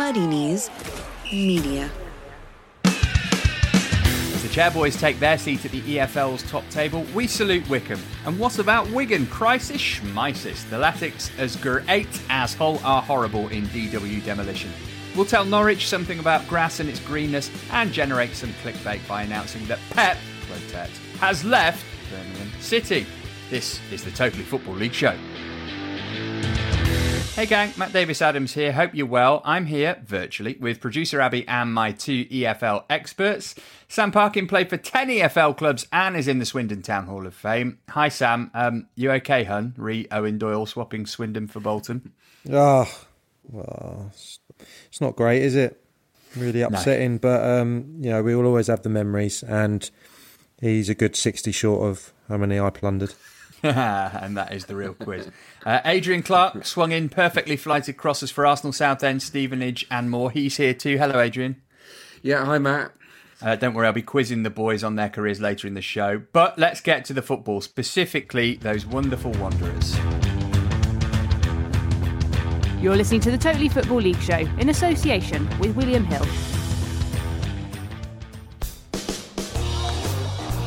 Muddy Media. As the Chairboys take their seat at the EFL's top table, we salute Wycombe. And what about Wigan? Crisis schmisis. The Latics as great as Hull are horrible in DW demolition. We'll tell Norwich something about grass and its greenness and generate some clickbait by announcing that Pep Clotet has left Birmingham City. This is the Totally Football League show. Hey gang, Matt Davis Adams here. Hope you're well. I'm here virtually with producer Abby and my two EFL experts. Sam Parkin played for 10 EFL clubs and is in the Swindon Town Hall of Fame. Hi Sam, um, you okay, hun? Re Eoin Doyle swapping Swindon for Bolton. Ah, oh, well, it's not great, is it? Really upsetting, no. but um, you know we will always have the memories, and he's a good sixty short of how many I plundered. and that is the real quiz. Uh, Adrian Clark swung in perfectly flighted crosses for Arsenal, Southend, Stevenage, and more. He's here too. Hello, Adrian. Yeah, hi, Matt. Uh, don't worry, I'll be quizzing the boys on their careers later in the show. But let's get to the football, specifically those wonderful Wanderers. You're listening to the Totally Football League show in association with William Hill.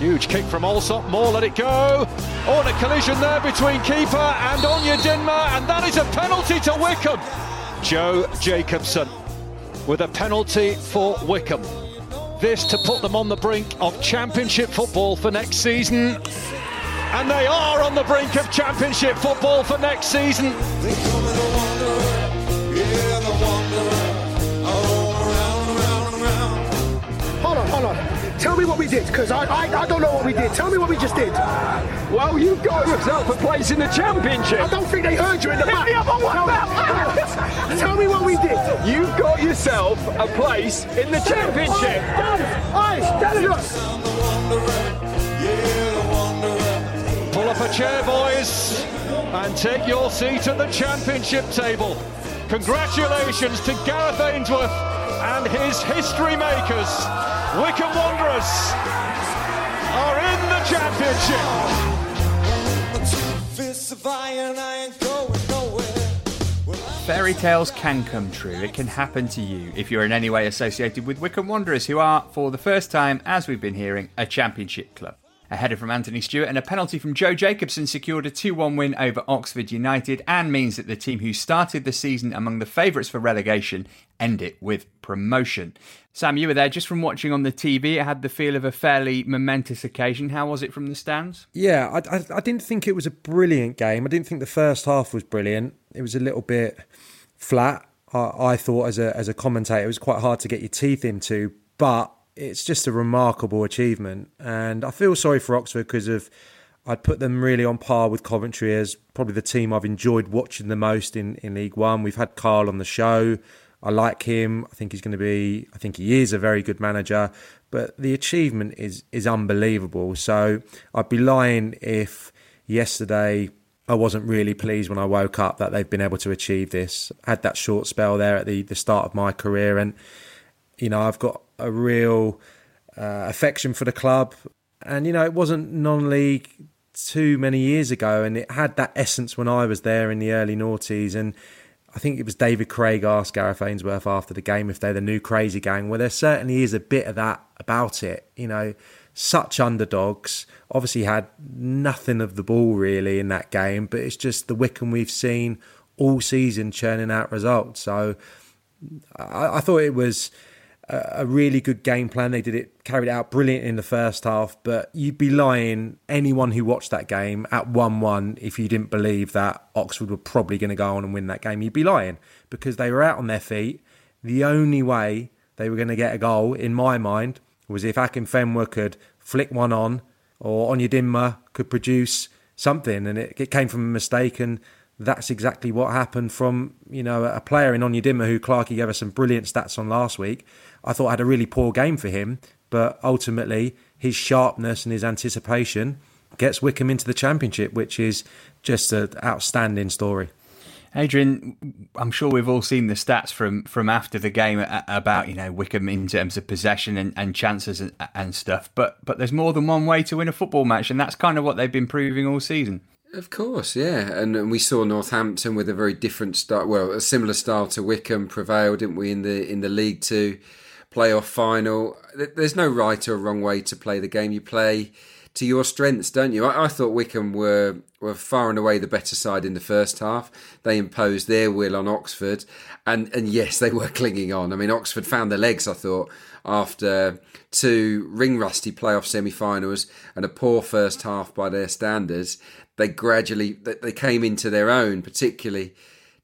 Huge kick from Allsop. More let it go. Oh, and a collision there between keeper and Onyedinma, and that is a penalty to Wycombe. Joe Jacobson with a penalty for Wycombe. This to put them on the brink of Championship football for next season. And they are on the brink of Championship football for next season. Tell me what we did, because I, I, I don't know what we did. Tell me what we just did. Well, you got yourself a place in the championship. I don't think they heard you in the back. Tell, tell me what we did. You got yourself a place in the championship. Pull up a chair, boys, and take your seat at the championship table. Congratulations to Gareth Ainsworth and his history makers. Wycombe Wanderers are in the championship. Fairy tales can come true. It can happen to you if you're in any way associated with Wycombe Wanderers, who are, for the first time, as we've been hearing, a championship club. A header from Anthony Stewart and a penalty from Joe Jacobson secured a 2 1 win over Oxford United and means that the team who started the season among the favourites for relegation end it with promotion. Sam, you were there just from watching on the TV. It had the feel of a fairly momentous occasion. How was it from the stands? Yeah, I, I, I didn't think it was a brilliant game. I didn't think the first half was brilliant. It was a little bit flat. I, I thought as a as a commentator, it was quite hard to get your teeth into, but it's just a remarkable achievement. And I feel sorry for Oxford because of I'd put them really on par with Coventry as probably the team I've enjoyed watching the most in, in League One. We've had Karl on the show. I like him. I think he's going to be. I think he is a very good manager. But the achievement is is unbelievable. So I'd be lying if yesterday I wasn't really pleased when I woke up that they've been able to achieve this. I had that short spell there at the the start of my career, and you know I've got a real uh, affection for the club. And, you know, it wasn't non league too many years ago, and it had that essence when I was there in the early noughties. And I think it was David Craig asked Gareth Ainsworth after the game if they're the new crazy gang. Well, there certainly is a bit of that about it. You know, such underdogs. Obviously, had nothing of the ball really in that game, but it's just the Wycombe we've seen all season churning out results. So I, I thought it was a really good game plan. They did it, carried it out brilliant in the first half. But you'd be lying anyone who watched that game at one-one if you didn't believe that Oxford were probably going to go on and win that game. You'd be lying because they were out on their feet. The only way they were going to get a goal, in my mind, was if Akinfenwa could flick one on, or Onyedinma could produce something, and it, it came from a mistake and that's exactly what happened from you know a player in Onyedinma who Clarkey gave us some brilliant stats on last week. I thought I had a really poor game for him, but ultimately his sharpness and his anticipation gets Wycombe into the championship, which is just an outstanding story. Adrian, I'm sure we've all seen the stats from, from after the game about you know Wycombe in terms of possession and, and chances and, and stuff. But but there's more than one way to win a football match, and that's kind of what they've been proving all season. Of course, yeah, and, and we saw Northampton with a very different style, well, a similar style to Wycombe prevailed, didn't we, in the in the League Two playoff final? There's no right or wrong way to play the game. You play to your strengths, don't you? I, I thought Wycombe were were far and away the better side in the first half. They imposed their will on Oxford, and and yes, they were clinging on. I mean, Oxford found their legs. I thought after two ring rusty playoff semi-finals and a poor first half by their standards, they gradually they came into their own, particularly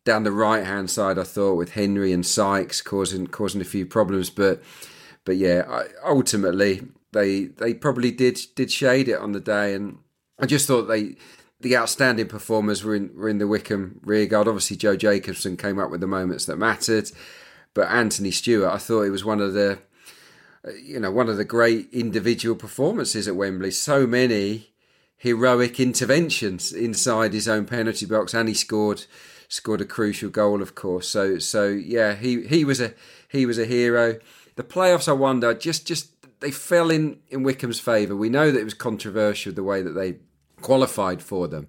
down the right hand side. I thought with Henry and Sykes causing causing a few problems, but but yeah, ultimately they they probably did did shade it on the day, and I just thought they the outstanding performers were in were in the Wycombe rearguard. Obviously, Joe Jacobson came up with the moments that mattered, but Anthony Stewart, I thought it was one of the you know one of the great individual performances at Wembley. So many heroic interventions inside his own penalty box, and he scored scored a crucial goal, of course. So so yeah, he he was a he was a hero. The playoffs, I wonder, just just they fell in in Wycombe's favour. We know that it was controversial the way that they qualified for them,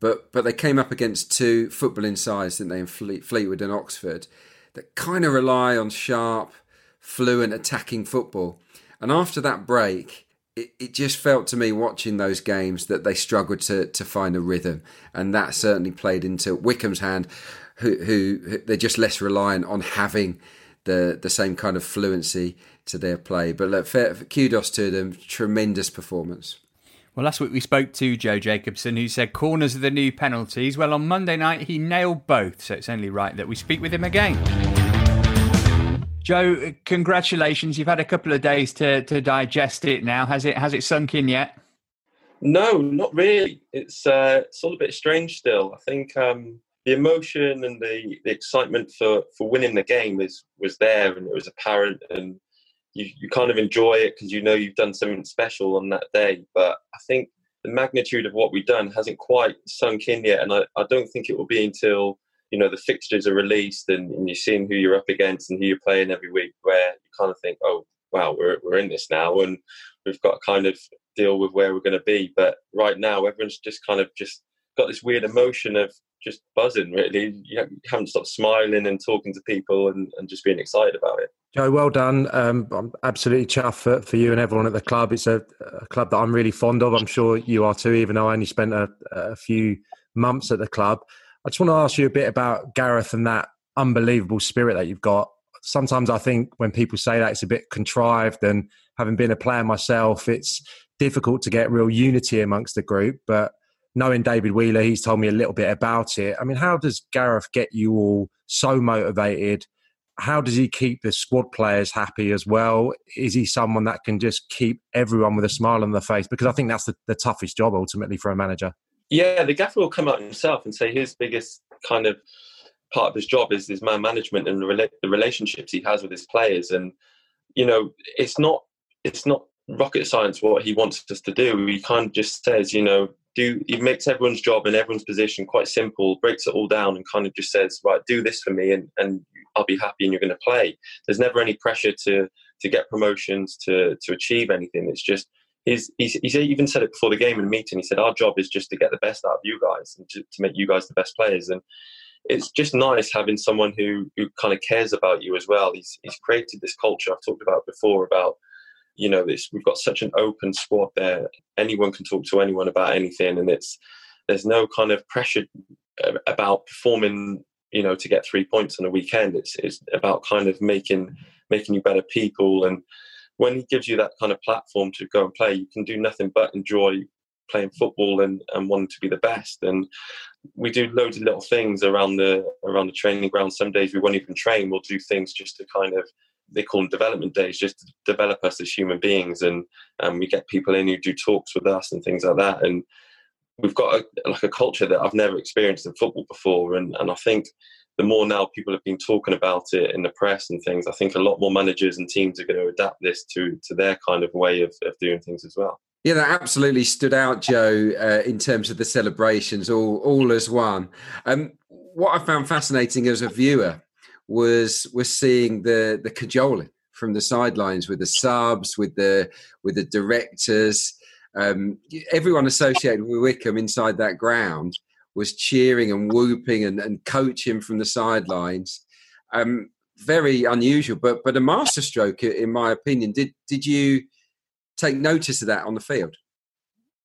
but but they came up against two footballing sides, didn't they, in Fleet, Fleetwood and Oxford, that kind of rely on sharp, fluent attacking football. And after that break, it, it just felt to me watching those games that they struggled to to find a rhythm, and that certainly played into Wycombe's hand, who, who, who they're just less reliant on having the the same kind of fluency to their play. But look, fair, kudos to them, tremendous performance. Well, last week we spoke to Joe Jacobson, who said corners are the new penalties. Well, on Monday night he nailed both, so it's only right that we speak with him again. Joe, congratulations! You've had a couple of days to, to digest it. Now, has it has it sunk in yet? No, not really. It's uh, it's all a bit strange still. I think um, the emotion and the, the excitement for, for winning the game is was there and it was apparent, and you you kind of enjoy it because you know you've done something special on that day. But I think the magnitude of what we've done hasn't quite sunk in yet, and I, I don't think it will be until you know the fixtures are released and, and, you're seeing who you're up against and who you're playing every week where you kind of think oh wow we're, we're in this now and we've got to kind of deal with where we're going to be. But right now everyone's just kind of just got this weird emotion of just buzzing really. You haven't stopped smiling and talking to people and, and just being excited about it Joe, well done. Um, I'm absolutely chuffed for, for, you and everyone at the club. It's a, a, club that I'm really fond of. I'm sure you are too, even though I only spent a, a few months at the club. I just want to ask you a bit about Gareth and that unbelievable spirit that you've got. Sometimes I think when people say that it's a bit contrived, and having been a player myself, it's difficult to get real unity amongst the group. But knowing David Wheeler, he's told me a little bit about it. I mean, how does Gareth get you all so motivated? How does he keep the squad players happy as well? Is he someone that can just keep everyone with a smile on their face? Because I think that's the, the toughest job ultimately for a manager. Yeah, the gaffer will come out himself and say his biggest kind of part of his job is his man management and the, the relationships he has with his players. And you know, it's not it's not rocket science what he wants us to do. He kind of just says, you know, do he makes everyone's job and everyone's position quite simple, breaks it all down, and kind of just says, right, do this for me, and and I'll be happy, and you're going to play. There's never any pressure to to get promotions to to achieve anything. It's just he's, he's, even said it before the game in a meeting. He said, Our job is just to get the best out of you guys and to, to make you guys the best players. And it's just nice having someone who, who kind of cares about you as well. He's, he's created this culture I've talked about before about, you know, this, we've got such an open squad there. Anyone can talk to anyone about anything. And it's, there's no kind of pressure uh, about performing, you know, to get three points on a weekend. It's, it's about kind of making, making you better people and, when he gives you that kind of platform to go and play, you can do nothing but enjoy playing football and, and wanting to be the best. And we do loads of little things around the around the training ground. Some days we won't even train. We'll do things just to kind of they call them development days, just to develop us as human beings. And and we get people in who do talks with us and things like that. And we've got a, like a culture that I've never experienced in football before. And and I think the more now people have been talking about it in the press and things, I think a lot more managers and teams are going to adapt this to to their kind of way of, of doing things as well. Yeah, that absolutely stood out, Joe, uh, in terms of the celebrations, all all as one. Um, what I found fascinating as a viewer was was seeing the the cajoling from the sidelines with the subs, with the with the directors. Um, everyone associated with Wycombe inside that ground was cheering and whooping and, and coaching from the sidelines. Um, very unusual, but but a masterstroke, in my opinion. Did did you take notice of that on the field?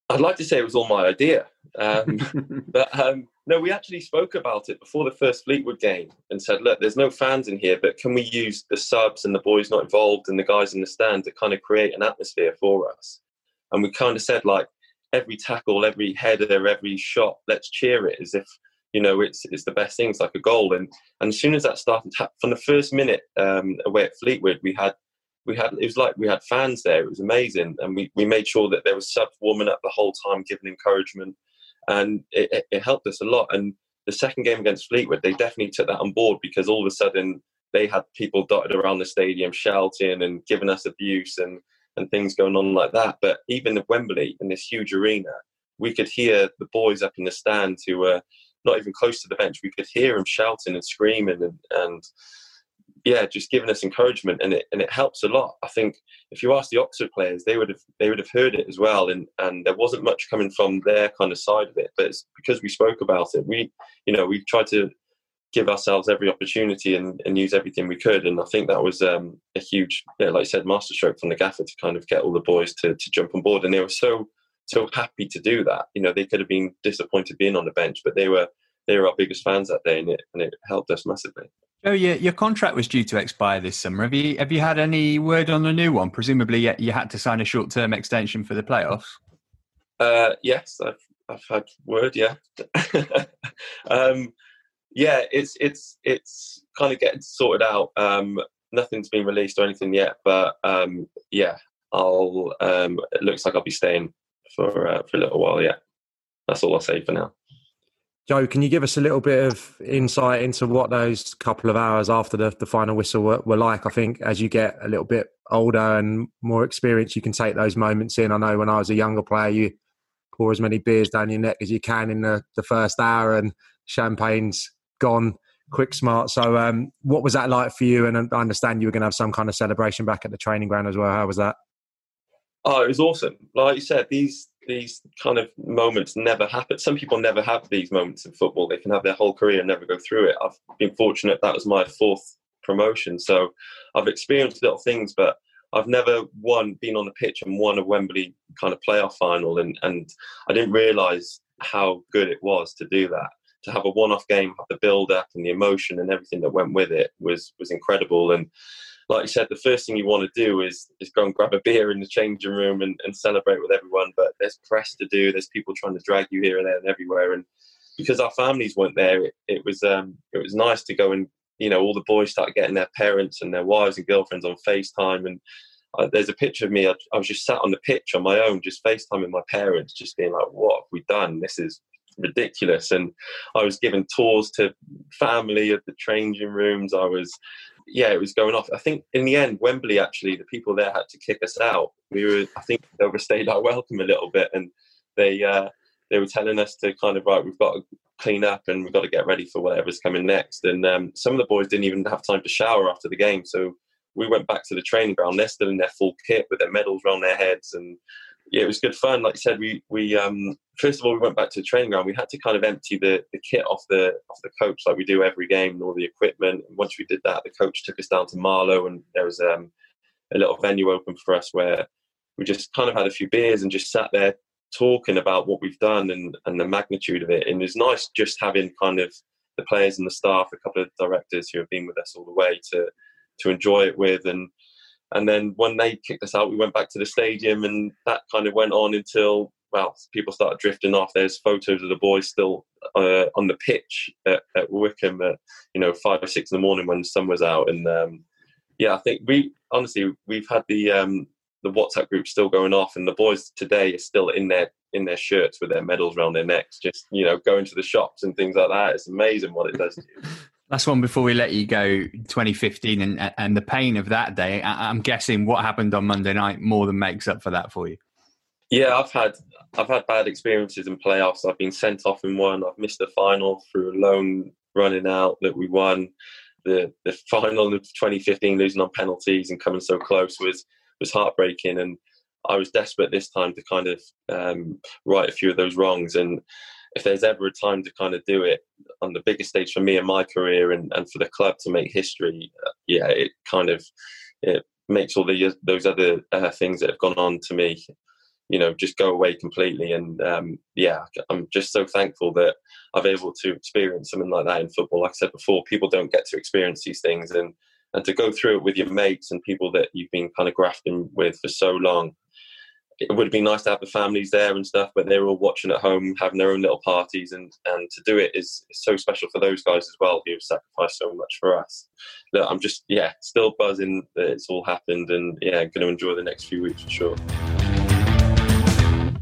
I'd like to say it was all my idea, um, but um, no, we actually spoke about it before the first Fleetwood game and said, look, there's no fans in here, but can we use the subs and the boys not involved and the guys in the stand to kind of create an atmosphere for us? And we kind of said, like, every tackle, every header, every shot, let's cheer it as if you know it's it's the best thing. It's like a goal. And and as soon as that started, from the first minute um, away at Fleetwood, we had we had it was like we had fans there. It was amazing, and we we made sure that there was subs warming up the whole time, giving encouragement, and it, it, it helped us a lot. And the second game against Fleetwood, they definitely took that on board because all of a sudden they had people dotted around the stadium shouting and giving us abuse and and things going on like that. But even at Wembley, in this huge arena, we could hear the boys up in the stands who were not even close to the bench. We could hear them shouting and screaming and, and yeah, just giving us encouragement, and it and it helps a lot. I think if you ask the Oxford players, they would have they would have heard it as well, and and there wasn't much coming from their kind of side of it. But it's because we spoke about it. We, you know, we tried to give ourselves every opportunity and, and use everything we could. And I think that was um, a huge, yeah, like I said, masterstroke from the gaffer to kind of get all the boys to, to jump on board. And they were so so happy to do that. You know, they could have been disappointed being on the bench, but they were they were our biggest fans that day, and it and it helped us massively. Oh, yeah, your contract was due to expire this summer. Have you have you had any word on the new one? Presumably, you had to sign a short term extension for the playoffs. Uh, yes, I've I've had word. Yeah. um, yeah, it's it's it's kind of getting sorted out. Um, nothing's been released or anything yet, but um, yeah, I'll. Um, it looks like I'll be staying for uh, for a little while. Yeah, that's all I'll say for now. Joe, can you give us a little bit of insight into what those couple of hours after the, the final whistle were, were like? I think as you get a little bit older and more experienced, you can take those moments in. I know when I was a younger player, you pour as many beers down your neck as you can in the, the first hour, and champagne's gone quick smart. So, um, what was that like for you? And I understand you were going to have some kind of celebration back at the training ground as well. How was that? Oh, it was awesome. Like you said, these these kind of moments never happen. Some people never have these moments in football. They can have their whole career and never go through it. I've been fortunate that was my fourth promotion, so I've experienced little things, but I've never won, been on the pitch and won a Wembley kind of playoff final, and and I didn't realise how good it was to do that to have a one-off game, have the build-up and the emotion and everything that went with it was was incredible. And like you said, the first thing you want to do is is go and grab a beer in the changing room and, and celebrate with everyone. But there's press to do. There's people trying to drag you here and there and everywhere. And because our families weren't there, it, it was um, it was nice to go and you know all the boys start getting their parents and their wives and girlfriends on FaceTime and. Uh, there's a picture of me. I, I was just sat on the pitch on my own, just FaceTiming my parents, just being like, "What have we done? This is ridiculous. And I was giving tours to family at the changing rooms. I was, yeah, it was going off. I think in the end, Wembley actually, the people there had to kick us out. We were, I think, they overstayed our welcome a little bit, and they uh, they were telling us to kind of right, we've got to clean up and we've got to get ready for whatever's coming next. And um, some of the boys didn't even have time to shower after the game, so we went back to the training ground. They're still in their full kit with their medals around their heads and yeah, it was good fun. Like you said, we we um, first of all we went back to the training ground. We had to kind of empty the, the kit off the off the coach like we do every game and all the equipment. And once we did that, the coach took us down to Marlow, and there was um, a little venue open for us where we just kind of had a few beers and just sat there talking about what we've done and, and the magnitude of it. And it was nice just having kind of the players and the staff, a couple of directors who have been with us all the way to to enjoy it with and and then when they kicked us out, we went back to the stadium, and that kind of went on until well, people started drifting off. There's photos of the boys still uh, on the pitch at, at Wycombe at you know five or six in the morning when the sun was out, and um, yeah, I think we honestly we've had the um, the WhatsApp group still going off, and the boys today are still in their in their shirts with their medals around their necks, just you know going to the shops and things like that. It's amazing what it does to you. Last one before we let you go, 2015, and and the pain of that day. I'm guessing what happened on Monday night more than makes up for that for you. Yeah, I've had I've had bad experiences in playoffs. I've been sent off in one. I've missed the final through a loan running out that we won. The the final of 2015, losing on penalties and coming so close was was heartbreaking. And I was desperate this time to kind of um, right a few of those wrongs. And if there's ever a time to kind of do it on the biggest stage for me in my career and, and for the club to make history, uh, yeah, it kind of it makes all the those other uh, things that have gone on to me, you know, just go away completely. And um, yeah, I'm just so thankful that I've able to experience something like that in football. Like I said before, people don't get to experience these things, and and to go through it with your mates and people that you've been kind of grafting with for so long it would be nice to have the families there and stuff, but they're all watching at home, having their own little parties, and and to do it is, is so special for those guys as well who have sacrificed so much for us. Look, I'm just yeah, still buzzing that it's all happened, and yeah, going to enjoy the next few weeks for sure.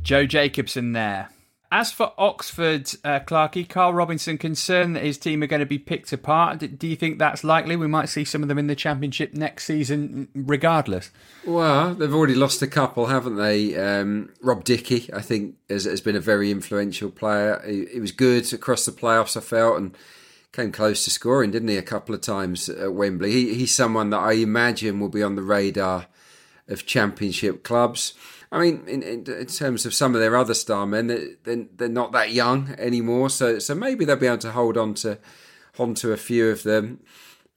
Joe Jacobson there. As for Oxford, uh, Clarkey, Karl Robinson concerned that his team are going to be picked apart. Do you think that's likely? We might see some of them in the Championship next season, regardless. Well, they've already lost a couple, haven't they? Um, Rob Dickie, I think, has, has, been a very influential player. He, he, was good across the playoffs, I felt, and came close to scoring, didn't he, a couple of times at Wembley? He, he's someone that I imagine will be on the radar of Championship clubs. I mean, in, in, in, terms of some of their other star men, they're, they're not that young anymore. So so maybe they'll be able to hold on to onto a few of them.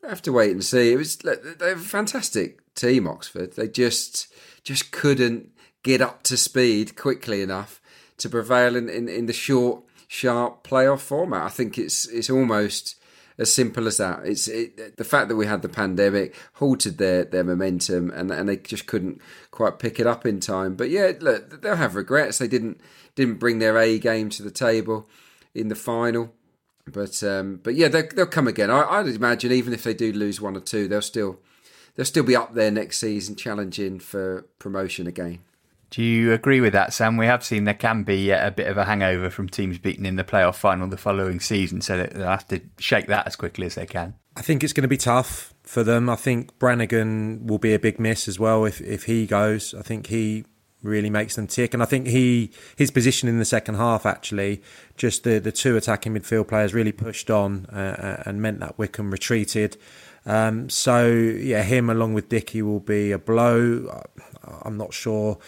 I have to wait and see. It was they're a fantastic team, Oxford. They just just couldn't get up to speed quickly enough to prevail in, in, in the short, sharp playoff format. I think it's it's almost as simple as that. It's it, the fact that we had the pandemic halted their, their momentum, and and they just couldn't quite pick it up in time. But yeah, look, they'll have regrets. They didn't didn't bring their A game to the table in the final. But um, but yeah, they'll, they'll come again. I, would imagine even if they do lose one or two, they'll still they'll still be up there next season, challenging for promotion again. Do you agree with that, Sam? We have seen there can be a bit of a hangover from teams beaten in the playoff final the following season, so they'll have to shake that as quickly as they can. I think it's going to be tough for them. I think Brannagan will be a big miss as well if, if he goes. I think he really makes them tick. And I think he his position in the second half actually, just the the two attacking midfield players really pushed on uh, uh and meant that Wycombe retreated. Um, so yeah, him along with Dickie will be a blow. I'm not sure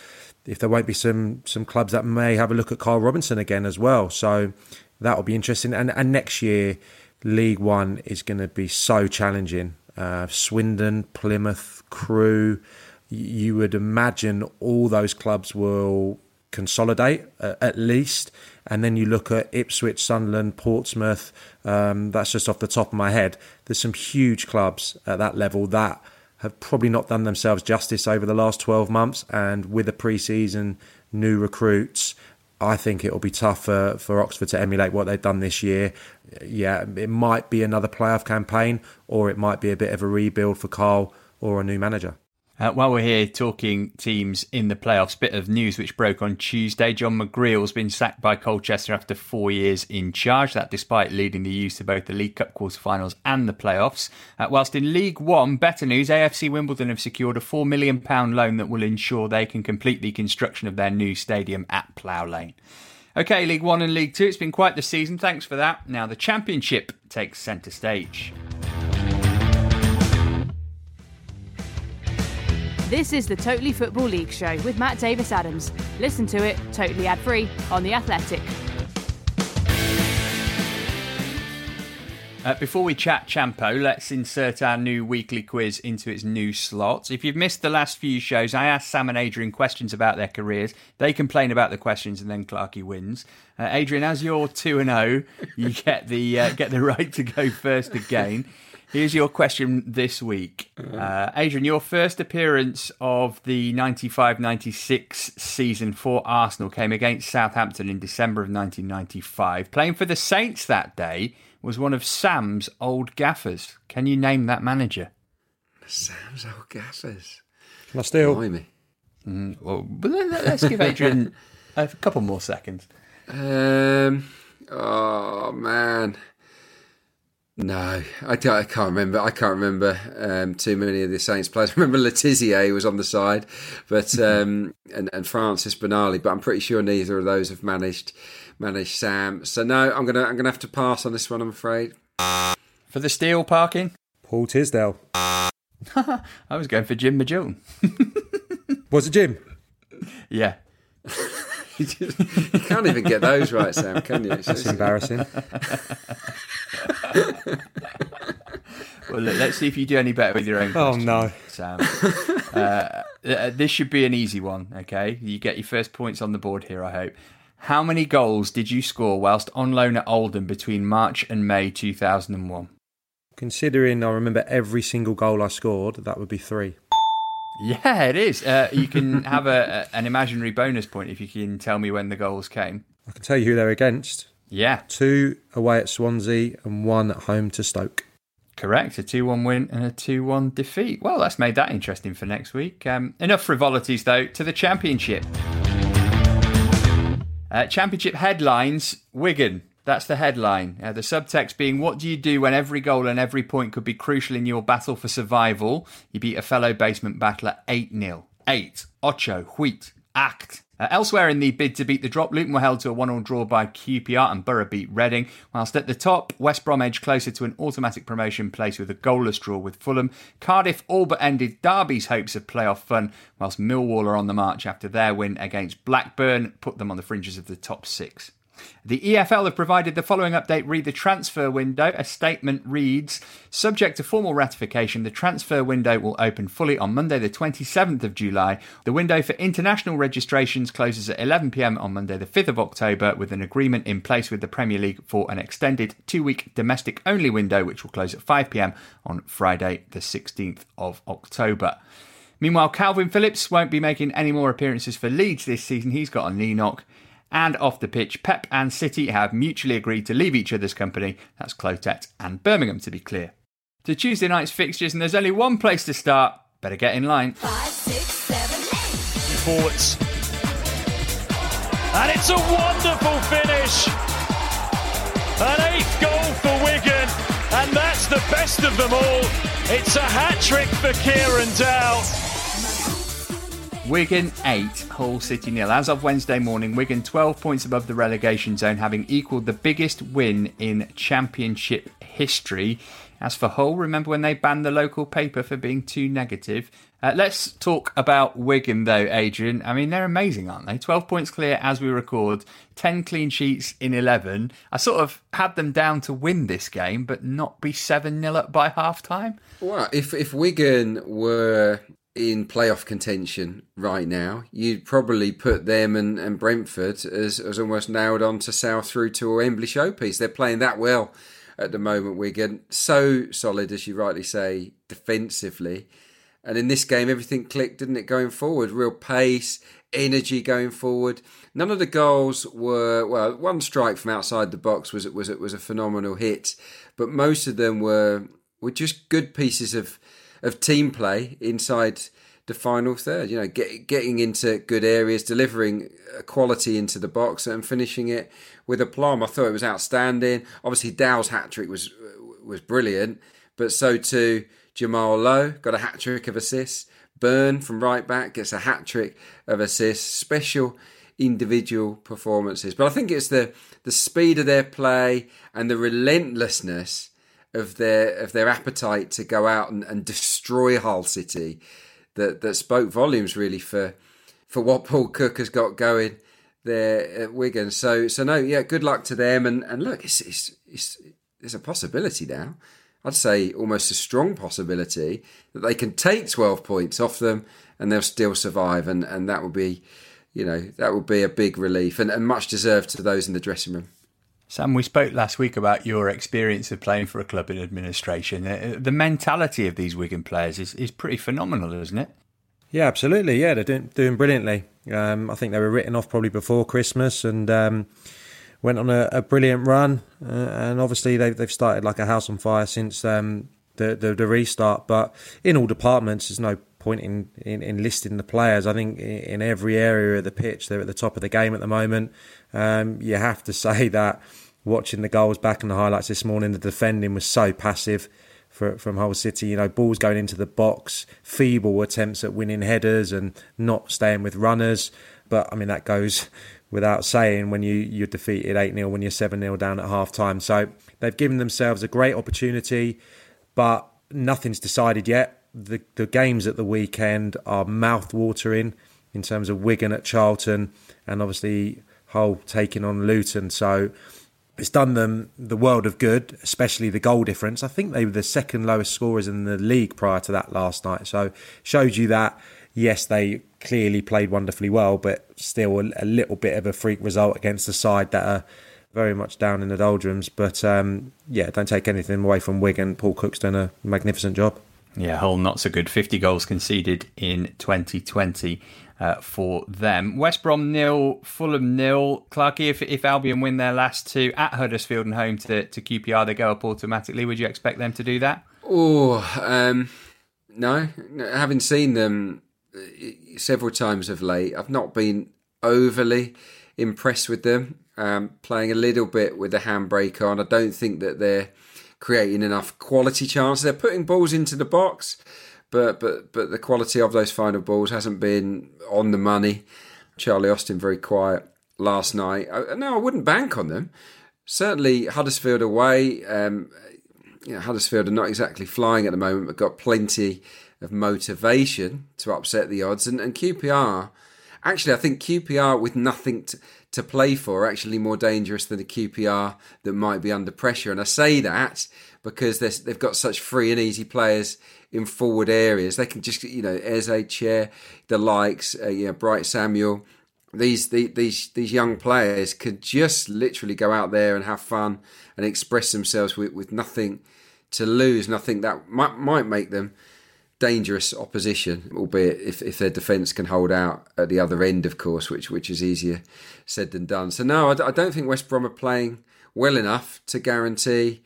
if there won't be some some clubs that may have a look at Karl Robinson again as well. So that will be interesting. And and next year, League One is going to be so challenging. Uh, Swindon, Plymouth, Crewe. You would imagine all those clubs will consolidate uh, at least. And then you look at Ipswich, Sunderland, Portsmouth. Um, that's just off the top of my head. There's some huge clubs at that level that have probably not done themselves justice over the last 12 months. And with a pre season, new recruits, I think it'll be tough for, for Oxford to emulate what they've done this year. Yeah, it might be another playoff campaign, or it might be a bit of a rebuild for Karl or a new manager. Uh, while we're here talking teams in the playoffs, bit of news which broke on Tuesday. John McGreal's been sacked by Colchester after four years in charge. That despite leading the youth to both the League Cup quarterfinals and the playoffs. Uh, whilst in League One, better news: AFC Wimbledon have secured a four million pound loan that will ensure they can complete the construction of their new stadium at Plough Lane. Okay, League One and League Two. It's been quite the season. Thanks for that. Now the Championship takes centre stage. This is the Totally Football League show with Matt Davis Adams. Listen to it totally ad free on The Athletic. Uh, before we chat Champo, let's insert our new weekly quiz into its new slot. If you've missed the last few shows, I asked Sam and Adrian questions about their careers. They complain about the questions, and then Clarkey wins. Uh, Adrian, as you're two and zero, oh, you get the uh, get the right to go first again. Here's your question this week. Uh, Adrian, your first appearance of the 95 96 season for Arsenal came against Southampton in December of 1995. Playing for the Saints that day was one of Sam's old gaffers. Can you name that manager? Sam's old gaffers. Can I steal? Mm, well, let's give Adrian a couple more seconds. Um, oh, man. No, I, I can't remember. I can't remember um, too many of the Saints players. I remember Le Tissier was on the side, but um, and and Francis Benali, but I'm pretty sure neither of those have managed managed Sam. So no, I'm gonna I'm gonna have to pass on this one. I'm afraid. For the steal Parkin, Paul Tisdale. I was going for Jim Majoon. was it Jim? Yeah. you, just, you can't even get those right, Sam, can you? It's That's just- embarrassing. Well, look, let's see if you do any better with your own. Oh, no. Sam. uh, uh, this should be an easy one. Okay, you get your first points on the board here. I hope. How many goals did you score whilst on loan at Oldham between March and May 2001? Considering I remember every single goal I scored, that would be three. Yeah, it is. Uh, you can have a, a, an imaginary bonus point if you can tell me when the goals came. I can tell you who they're against. Yeah, Two away at Swansea and one at home to Stoke. correct. A 2 1 win and a 2 1 defeat. Well, that's made that interesting for next week. Um, enough frivolities, though, to the Championship. Uh, championship headlines Wigan. That's the headline. Uh, the subtext being What do you do when every goal and every point could be crucial in your battle for survival? You beat a fellow basement battler 8 0. 8. Ocho. Wheat. Act. Uh, elsewhere in the bid to beat the drop, Luton were held to a 1 0 draw by QPR and Borough beat Reading. Whilst at the top, West Brom edged closer to an automatic promotion place with a goalless draw with Fulham. Cardiff all but ended Derby's hopes of playoff fun, whilst Millwall are on the march after their win against Blackburn put them on the fringes of the top six. The EFL have provided the following update read the transfer window. A statement reads Subject to formal ratification, the transfer window will open fully on Monday, the 27th of July. The window for international registrations closes at 11pm on Monday, the 5th of October, with an agreement in place with the Premier League for an extended two week domestic only window, which will close at 5pm on Friday, the 16th of October. Meanwhile, Kalvin Phillips won't be making any more appearances for Leeds this season. He's got a knee knock. And off the pitch, Pep and City have mutually agreed to leave each other's company. That's Clotet and Birmingham, to be clear. To Tuesday night's fixtures, and there's only one place to start. Better get in line. Five, six, seven, eight. forwards. And it's a wonderful finish. An eighth goal for Wigan, and that's the best of them all. It's a hat trick for Kieran Dowell. Wigan 8, Hull City nil. As of Wednesday morning, Wigan 12 points above the relegation zone, having equalled the biggest win in Championship history. As for Hull, remember when they banned the local paper for being too negative? Uh, let's talk about Wigan, though, Adrian. I mean, they're amazing, aren't they? 12 points clear as we record, 10 clean sheets in 11. I sort of had them down to win this game, but not be 7 0 up by half time. Well, if if Wigan were in playoff contention right now, you'd probably put them and, and Brentford as, as almost nailed on to South through to a Wembley showpiece. They're playing that well at the moment, Wigan. So solid, as you rightly say, defensively. And in this game, everything clicked, didn't it, going forward? Real pace, energy going forward. None of the goals were, well, one strike from outside the box was, was, it was a phenomenal hit, but most of them were, were just good pieces of, of team play inside the final third. You know, get, getting into good areas, delivering uh, quality into the box, and finishing it with aplomb. I thought it was outstanding. Obviously, Dowell's hat trick was uh, was brilliant, but so too Jamal Lowe got a hat trick of assists. Byrne from right back gets a hat trick of assists. Special individual performances, but I think it's the the speed of their play and the relentlessness of their of their appetite to go out and, and destroy Hull City that that spoke volumes really for for what Paul Cook has got going there at Wigan. So so no, yeah, good luck to them. And and look, it's it's, it's there's a possibility now. I'd say almost a strong possibility that they can take 12 points off them and they'll still survive. And, and that would be, you know, that would be a big relief and, and much deserved to those in the dressing room. Sam, we spoke last week about your experience of playing for a club in administration. Uh, The mentality of these Wigan players is, is pretty phenomenal, isn't it? Yeah, absolutely. Yeah, they're doing, doing brilliantly. Um, I think they were written off probably before Christmas and um, went on a, a brilliant run. Uh, and obviously, they've, they've started like a house on fire since um, the, the, the restart. But in all departments, there's no point in, in, in listing the players. I think in every area of the pitch, they're at the top of the game at the moment. Um, you have to say that watching the goals back and the highlights this morning, the defending was so passive for, from Hull City. You know, balls going into the box, feeble attempts at winning headers and not staying with runners. But I mean, that goes without saying when you, you're defeated 8 0 when you're 7 0 down at half time. So they've given themselves a great opportunity, but nothing's decided yet. The, the games at the weekend are mouth watering. in terms of Wigan at Charlton and obviously Hull taking on Luton. So it's done them the world of good, especially the goal difference. I think they were the second lowest scorers in the league prior to that last night. So showed you that yes, they clearly played wonderfully well, but still a, little bit of a freak result against the side that are very much down in the doldrums. But um, yeah, don't take anything away from Wigan. Paul Cook's done a magnificent job. Yeah, Hull not so good. 50 goals conceded in 2020 uh, for them. West Brom nil, Fulham nil. Clarky, if, if Albion win their last two at Huddersfield and home to, to QPR, they go up automatically. Would you expect them to do that? Oh, um, no. Having seen them uh, several times of late, I've not been overly impressed with them. Um, playing a little bit with the handbrake on. I don't think that they're creating enough quality chances. They're putting balls into the box, but but but the quality of those final balls hasn't been on the money. Charlie Austin very quiet last night. No, I wouldn't bank on them. Certainly Huddersfield away. Um, you know, Huddersfield are not exactly flying at the moment, but got plenty of motivation to upset the odds. And, and QPR, actually, I think QPR with nothing to, to play for are actually more dangerous than the QPR that might be under pressure. And I say that because they've got such free and easy players in forward areas. They can just, you know, Eze, Chair, the likes, uh, you know, Bright Samuel. These, the, these these young players could just literally go out there and have fun and express themselves with, with nothing to lose. Think that might might make them dangerous opposition, albeit if, if their defence can hold out at the other end, of course, which which is easier said than done. So no, I, I don't think West Brom are playing well enough to guarantee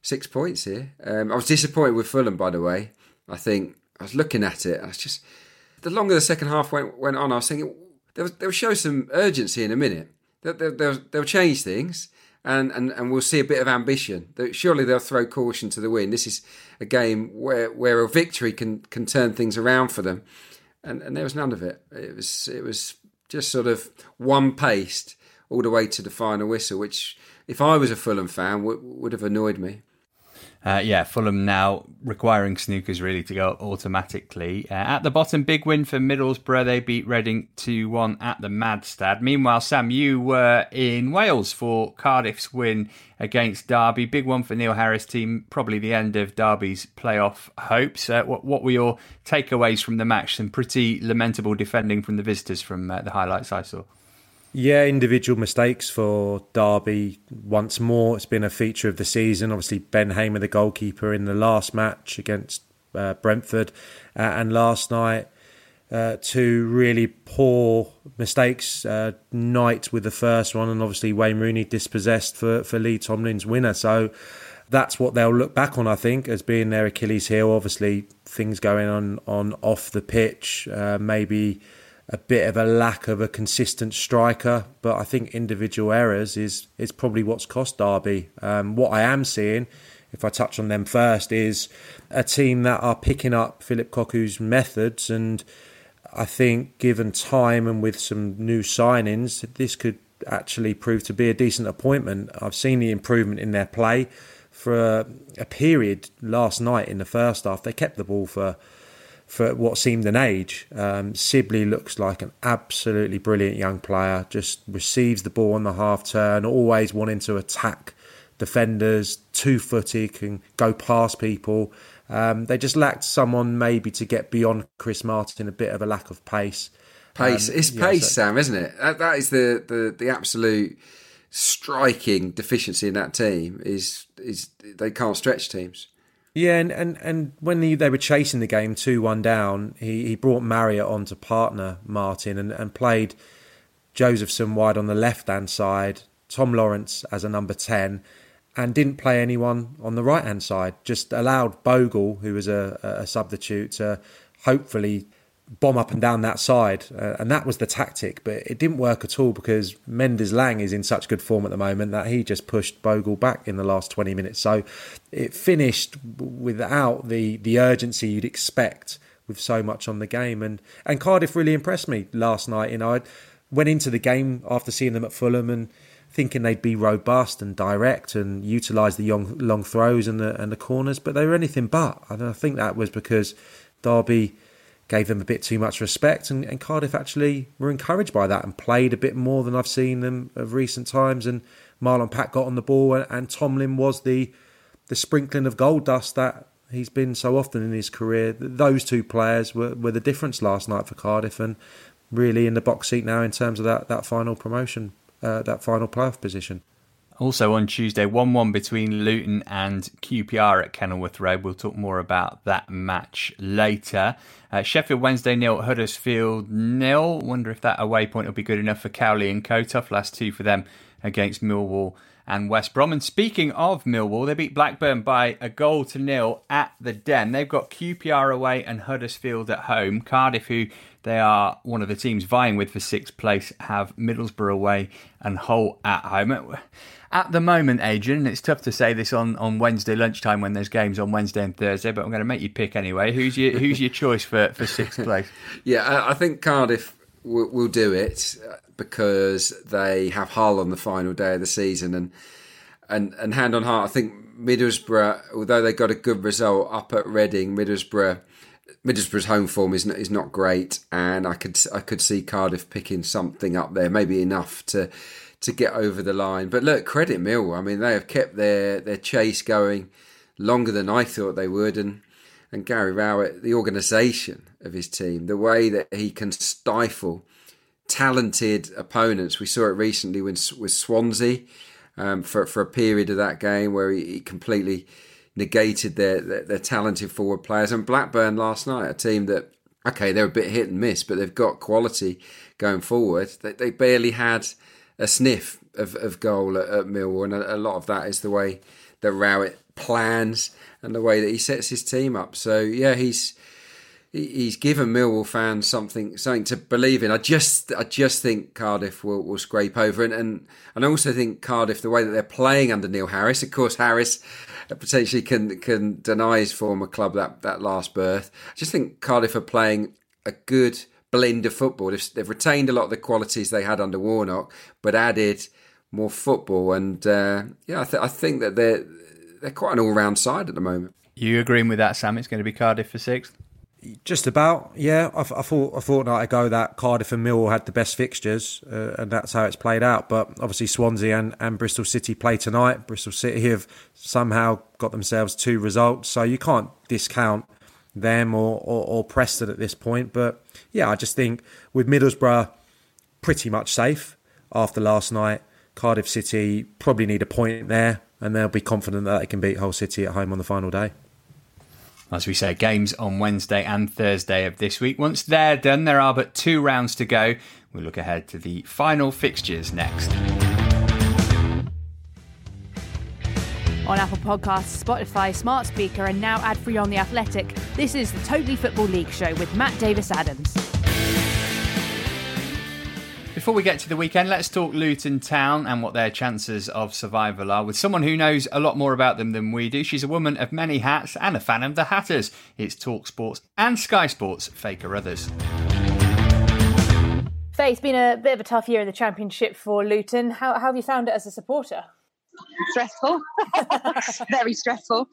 six points here. Um, I was disappointed with Fulham, by the way. I think I was looking at it, and I was just the longer the second half went went on, I was thinking they'll, they'll show some urgency in a minute. They'll, they'll, they'll change things and, and, and we'll see a bit of ambition. Surely they'll throw caution to the wind. This is a game where, where a victory can, can turn things around for them, and, and there was none of it. It was it was just sort of one paced all the way to the final whistle, which if I was a Fulham fan would would have annoyed me. Uh, yeah, Fulham now requiring snookers really to go automatically. Uh, at the bottom, big win for Middlesbrough. They beat Reading 2 1 at the Madstad. Meanwhile, Sam, you were in Wales for Cardiff's win against Derby. Big one for Neil Harris' team, probably the end of Derby's playoff hopes. Uh, what, what, were your takeaways from the match? Some pretty lamentable defending from the visitors from uh, the highlights I saw. Yeah, individual mistakes for Derby once more. It's been a feature of the season. Obviously, Ben Hamer, the goalkeeper, in the last match against uh, Brentford, uh, and last night, uh, two really poor mistakes. Uh, Knight with the first one, and obviously Wayne Rooney dispossessed for, for Lee Tomlin's winner. So that's what they'll look back on, I think, as being their Achilles heel. Obviously, things going on, on off the pitch, uh, maybe a bit of a lack of a consistent striker, but I think individual errors is is probably what's cost Derby. Um, what I am seeing, if I touch on them first, is a team that are picking up Philip Cocu's methods, and I think given time and with some new signings, this could actually prove to be a decent appointment. I've seen the improvement in their play for a, a period last night in the first half. They kept the ball for for what seemed an age. Um, Sibley looks like an absolutely brilliant young player, just receives the ball on the half turn, always wanting to attack defenders, two footed, can go past people. Um, they just lacked someone maybe to get beyond Chris Martin, a bit of a lack of pace. Pace, um, it's yeah, pace, so. Sam, isn't it? that, that is the, the, the absolute striking deficiency in that team. Is is they can't stretch teams. Yeah, and, and, and when he, they were chasing the game 2 1 down, he, he brought Marriott on to partner Martin and, and played Josephson wide on the left hand side, Tom Lawrence as a number 10, and didn't play anyone on the right hand side. Just allowed Bogle, who was a, a substitute, to hopefully bomb up and down that side, uh, and that was the tactic. But it didn't work at all because Mendez-Laing is in such good form at the moment that he just pushed Bogle back in the last twenty minutes. So it finished without the the urgency you'd expect with so much on the game. And and Cardiff really impressed me last night. You know, I went into the game after seeing them at Fulham and thinking they'd be robust and direct and utilise the long long throws and the and the corners, but they were anything but. And I think that was because Derby gave them a bit too much respect, and, and Cardiff actually were encouraged by that and played a bit more than I've seen them of recent times. And Marlon Pack got on the ball, and, and Tomlin was the the sprinkling of gold dust that he's been so often in his career. Those two players were, were the difference last night for Cardiff, and really in the box seat now in terms of that, that final promotion, uh, that final playoff position. Also on Tuesday, 1 1 between Luton and QPR at Kenilworth Road. We'll talk more about that match later. Uh, Sheffield Wednesday nil, Huddersfield nil. Wonder if that away point will be good enough for Cowley and. Tough last two for them against Millwall and West Brom. And speaking of Millwall, they beat Blackburn by a goal to nil at the Den. They've got QPR away and Huddersfield at home. Cardiff, who they are one of the teams vying with for sixth place, have Middlesbrough away and Hull at home. At the moment, Adrian, it's tough to say this on, on Wednesday lunchtime when there's games on Wednesday and Thursday, but I'm going to make you pick anyway. Who's your who's your choice for, for sixth place? yeah, I, I think Cardiff will, will do it because they have Hull on the final day of the season, and and and hand on heart, I think Middlesbrough, although they got a good result up at Reading, Middlesbrough. Middlesbrough's home form is not, is not great, and I could I could see Cardiff picking something up there, maybe enough to to get over the line. But look, credit Mill. I mean, they have kept their their chase going longer than I thought they would, and and Gary Rowett, the organisation of his team, the way that he can stifle talented opponents. We saw it recently with, with Swansea um, for for a period of that game where he, he completely negated their, their, their talented forward players. And Blackburn last night, a team that okay, they're a bit hit and miss, but they've got quality going forward. They, they barely had a sniff of, of goal at, at Millwall, and a, a, lot of that is the way that Rowett plans and the way that he sets his team up. So yeah, he's he's given Millwall fans something something to believe in. I just I just think Cardiff will, will scrape over, and, and and I also think Cardiff the way that they're playing under Neil Harris. Of course, Harris potentially can can deny his former club that that last berth. I just think Cardiff are playing a good blend of football. They've, they've retained a lot of the qualities they had under Warnock, but added more football. And uh, yeah, I, th- I think that they're they're quite an all round side at the moment. You agreeing with that, Sam? It's going to be Cardiff for sixth. Just about, yeah. I, I thought a fortnight ago that Cardiff and Millwall had the best fixtures, uh, and that's how it's played out. But obviously, Swansea and, and Bristol City play tonight. Bristol City have somehow got themselves two results, so you can't discount them or, or, or Preston at this point. But yeah, I just think with Middlesbrough pretty much safe after last night, Cardiff City probably need a point there, and they'll be confident that they can beat Hull City at home on the final day. As we say, games on Wednesday and Thursday of this week. Once they're done, there are but two rounds to go. We'll look ahead to the final fixtures next. On Apple Podcasts, Spotify, Smart Speaker, and now ad free on The Athletic, this is the Totally Football League show with Matt Davies Adams. Before we get to the weekend, let's talk Luton Town and what their chances of survival are with someone who knows a lot more about them than we do. She's a woman of many hats and a fan of the Hatters. It's Talk Sports and Sky Sports, Faye Carruthers. Faye, it's been a bit of a tough year in the Championship for Luton. How, how have you found it as a supporter? stressful, very stressful.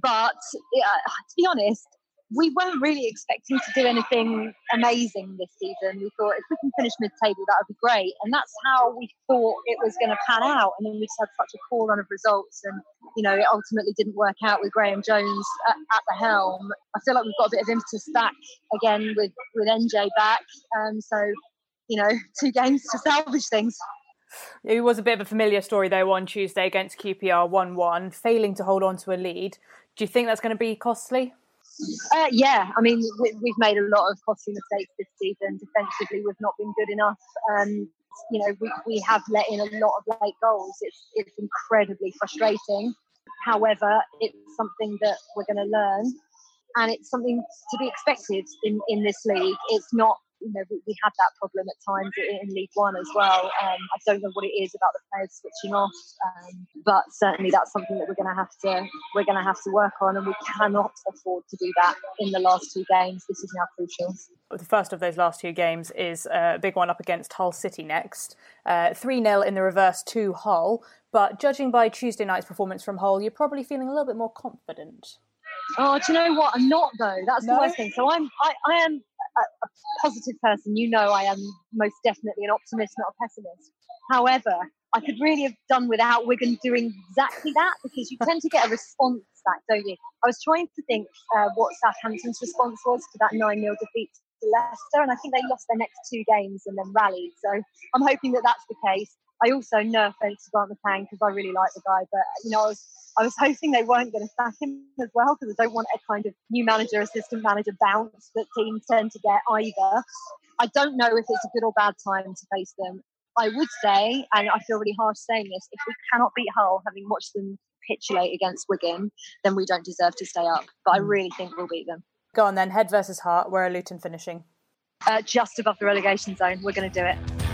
But yeah, to be honest, we weren't really expecting to do anything amazing this season. We thought if we can finish mid-table, that would be great, and that's how we thought it was going to pan out. And then we just had such a poor run of results, and you know, it ultimately didn't work out with Graeme Jones at, at the helm. I feel like we've got a bit of impetus back again with with NJ back. Um, so you know, two games to salvage things. It was a bit of a familiar story though on Tuesday against QPR 1 1, failing to hold on to a lead. Do you think that's going to be costly? Uh, yeah, I mean, we, have made a lot of costly mistakes this season. Defensively, we've not been good enough. Um, you know, we, we have let in a lot of late goals. It's, it's incredibly frustrating. However, it's something that we're going to learn and it's something to be expected in, in this league. It's not you know, we, we had that problem at times in, League One as well. Um, I don't know what it is about the players switching off, um, but certainly that's something that we're going to have to we're going to have to work on, and we cannot afford to do that in the last two games. This is now crucial. The first of those last two games is a big one up against Hull City next. Uh, 3 0 in the reverse to Hull, but judging by Tuesday night's performance from Hull, you're probably feeling a little bit more confident. Oh, do you know what? I'm not though. That's No? the worst thing. So I'm, I, I am a, a positive person. You know, I am most definitely an optimist, not a pessimist. However, I could really have done without Wigan doing exactly that because you tend to get a response back, don't you? I was trying to think uh, what Southampton's response was to that 9 0 defeat to Leicester, and I think they lost their next two games and then rallied. So I'm hoping that that's the case. I also no offense to Grant McCann because I really like the guy, but you know I was I was hoping they weren't going to sack him as well because I don't want a kind of new manager assistant manager bounce that teams tend to get either. I don't know if it's a good or bad time to face them. I would say, and I feel really harsh saying this, if we cannot beat Hull, having watched them capitulate against Wigan, then we don't deserve to stay up. But I really think we'll beat them. Go on then, head versus heart. Where are Luton finishing? Uh, just above the relegation zone, we're going to do it.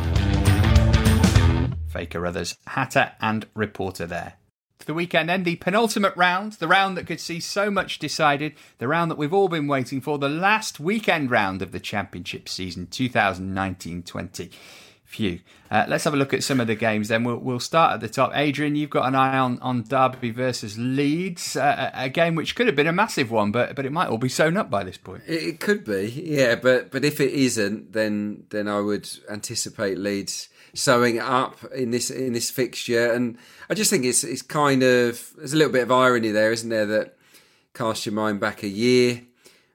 Faye Carruthers, Hatter and reporter there. To the weekend end, the penultimate round, the round that could see so much decided, the round that we've all been waiting for, the last weekend round of the Championship season 2019 20. Phew. Uh, let's have a look at some of the games then. We'll, we'll start at the top. Adrian, you've got an eye on, on Derby versus Leeds, uh, a a game which could have been a massive one, but but it might all be sewn up by this point. It, it could be, yeah, but but if it isn't, then then I would anticipate Leeds sewing up in this in this fixture, and I just think it's it's kind of there's a little bit of irony there, isn't there? That cast your mind back a year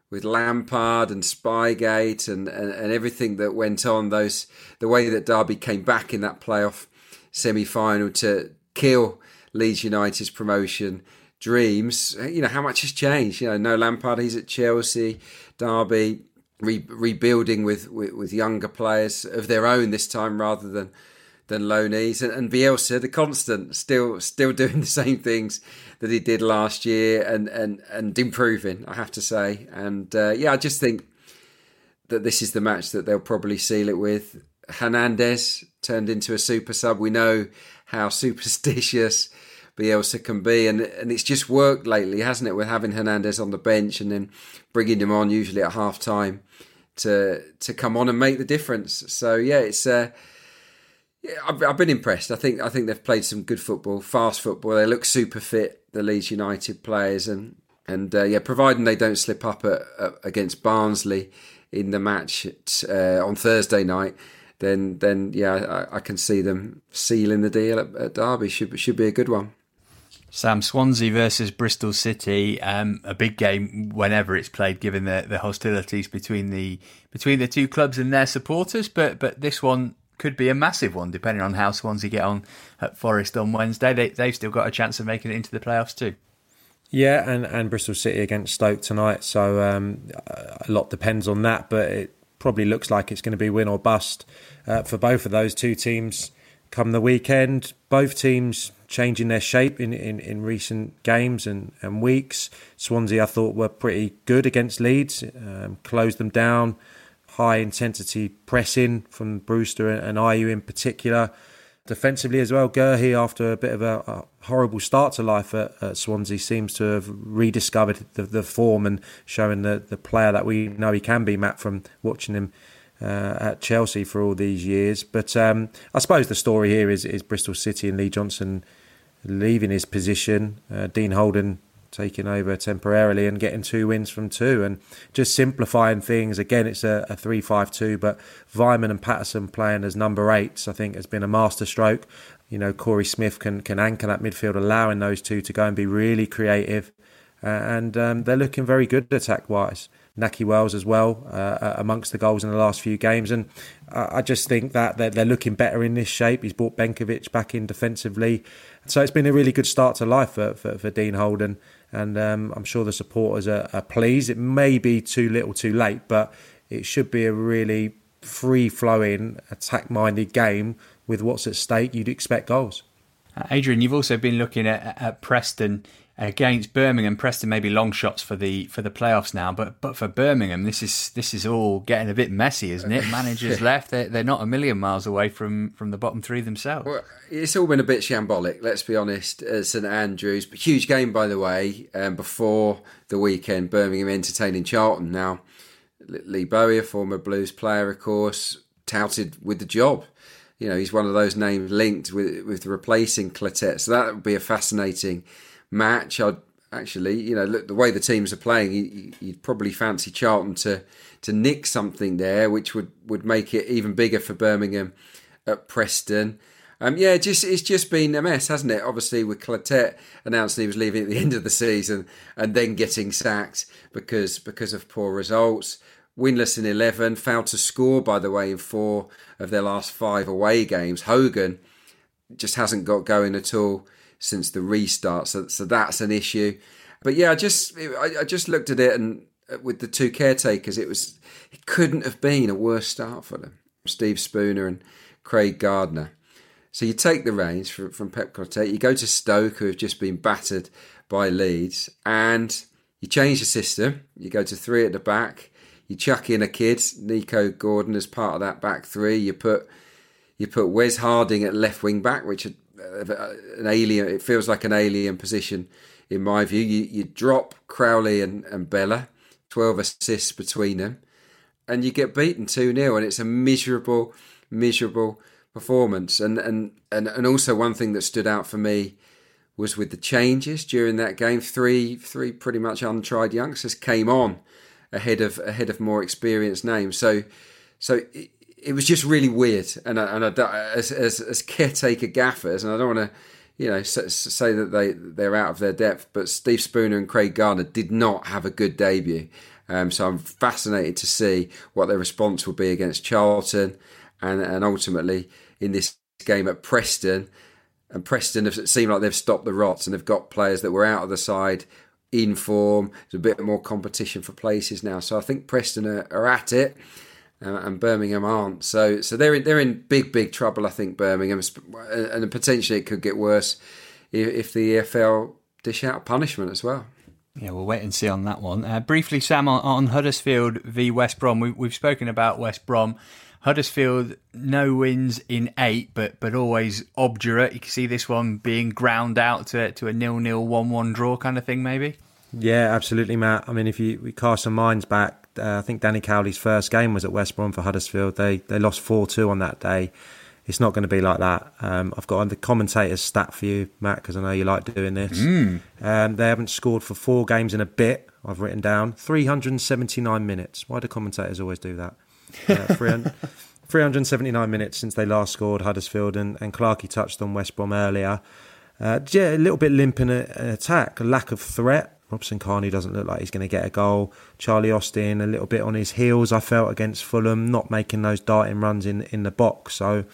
with Lampard and Spygate and, and, and everything that went on, those the way that Derby came back in that playoff semi final to kill Leeds United's promotion dreams. You know, how much has changed? You know, no Lampard, he's at Chelsea, Derby re- rebuilding with, with, with younger players of their own this time rather than than loanees and, and Bielsa, the constant, still still doing the same things that he did last year and and and improving. I have to say, and uh, yeah, I just think that this is the match that they'll probably seal it with. Hernandez turned into a super sub. We know how superstitious Bielsa can be, and and it's just worked lately, hasn't it? With having Hernandez on the bench and then bringing him on usually at half time to to come on and make the difference. So yeah, it's. Uh, yeah, I've, I've been impressed. I think I think they've played some good football, fast football. They look super fit, the Leeds United players, and and uh, yeah, providing they don't slip up at, at, against Barnsley in the match at, uh, on Thursday night, then then yeah, I, I, can see them sealing the deal at, at Derby. Should should be a good one. Sam Swansea versus Bristol City, um, a big game whenever it's played, given the, the hostilities between the between the two clubs and their supporters. But but this one could be a massive one, depending on how Swansea get on at Forest on Wednesday. They, they've still got a chance of making it into the playoffs too. Yeah, and, and Bristol City against Stoke tonight. So um, a lot depends on that, but it probably looks like it's going to be win or bust uh, for both of those two teams come the weekend. Both teams changing their shape in, in, in recent games and, and weeks. Swansea, I thought, were pretty good against Leeds, um, closed them down high intensity pressing from Brewster and Ayew in particular. Defensively as well, Guehi, after a bit of a, a horrible start to life at, at, Swansea, seems to have rediscovered the, the, form and showing the, the player that we know he can be, Matt, from watching him uh, at Chelsea for all these years. But um, I suppose the story here is, is Bristol City and Lee Johnson leaving his position. Uh, Dean Holden taking over temporarily and getting two wins from two and just simplifying things. Again, it's a, a 3 5 2, but Weimann and Paterson playing as number eights, I think, has been a masterstroke. You know, Korey Smith can, can anchor that midfield, allowing those two to go and be really creative. Uh, and um, they're looking very good attack wise. Nahki Wells as well uh, amongst the goals in the last few games, and I just think that they're, they're looking better in this shape. He's brought Benkovic back in defensively, so it's been a really good start to life for, for, for Dean Holden and um, I'm sure the supporters are, are, pleased. It may be too little, too late, but it should be a really free flowing, attack minded game with what's at stake. You'd expect goals. Uh, Adrian, you've also been looking at, at Preston against Birmingham. Preston maybe long shots for the for the playoffs now, but but for Birmingham, this is this is all getting a bit messy, isn't it? Managers left; they're, they're not a million miles away from from the bottom three themselves. Well, it's all been a bit shambolic, let's be honest. At St Andrews, but huge game by the way. Um, before the weekend, Birmingham entertaining Charlton. Now, Lee Bowyer, former Blues player, of course, touted with the job. You know, he's one of those names linked with with replacing Clotet, so that would be a fascinating match. I'd actually. You know, look, the way the teams are playing, you, you'd probably fancy Charlton to to nick something there, which would, would make it even bigger for Birmingham at Preston. Um, yeah, just it's just been a mess, hasn't it? Obviously, with Clotet announcing he was leaving at the end of the season and then getting sacked because because of poor results. Winless in eleven, failed to score by the way in four of their last five away games. Hogan just hasn't got going at all since the restart, so so that's an issue. But yeah, I just I, I just looked at it and uh, with the two caretakers, it was it couldn't have been a worse start for them. Steve Spooner and Craig Gardner. So you take the reins from, from Pep Clotet, you go to Stoke, who have just been battered by Leeds, and you change the system. You go to three at the back. You chuck in a kid, Nico Gordon, as part of that back three. You put you put Wes Harding at left wing back, which uh, an alien. It feels like an alien position in my view. You you drop Crowley and, and Bela, twelve assists between them, and you get beaten two 0 and it's a miserable, miserable performance. And, and and and also one thing that stood out for me was with the changes during that game. Three three pretty much untried youngsters came on ahead of ahead of more experienced names. So so it was just really weird. And I, and I, as, as as caretaker gaffers, and I don't want to you know say that they they're out of their depth, but Steve Spooner and Craig Gardner did not have a good debut. Um, so I'm fascinated to see what their response will be against Charlton, and and ultimately in this game at Preston. And Preston have seemed like they've stopped the rots and they've got players that were out of the side in form. There's a bit more competition for places now. So I think Preston are, are at it. Uh, and Birmingham aren't. So so they're in, they're in big big trouble. I think Birmingham, and potentially it could get worse if, if the EFL dish out punishment as well. Yeah, we'll wait and see on that one. Uh, briefly, Sam, on, on, Huddersfield v West Brom, we, we've spoken about West Brom Huddersfield, no wins in eight, but but always obdurate. You can see this one being ground out to to a nil nil one one draw kind of thing, maybe. Yeah, absolutely, Matt. I mean, if you we cast some minds back, uh, I think Danny Cowley's first game was at West Brom for Huddersfield. They they lost four two on that day. It's not going to be like that. Um, I've got on the commentator's stat for you, Matt, because I know you like doing this. Mm. Um, they haven't scored for four games in a bit. I've written down 379 minutes. Why do commentators always do that? Uh, 379 minutes since they last scored Huddersfield, and, and Clarkey touched on West Brom earlier. Uh, yeah, a little bit limp in an attack, a lack of threat. Robson-Kanu doesn't look like he's going to get a goal. Charlie Austin a little bit on his heels, I felt, against Fulham, not making those darting runs in, in the box. So,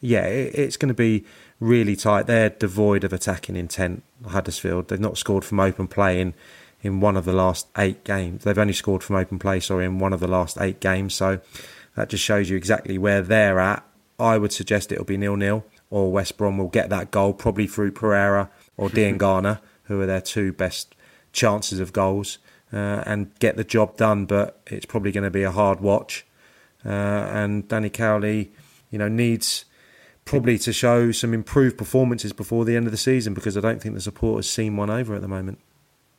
yeah, it, it's going to be really tight. They're devoid of attacking intent, Huddersfield. They've not scored from open play in, in one of the last eight games. They've only scored from open play, sorry, in one of the last eight games. So, that just shows you exactly where they're at. I would suggest it'll be nil nil, or West Brom will get that goal probably through Pereira or Diangana, who are their two best chances of goals, uh, and get the job done. But it's probably going to be a hard watch. Uh, and Danny Cowley, you know, needs probably to show some improved performances before the end of the season because I don't think the support has seen one over at the moment.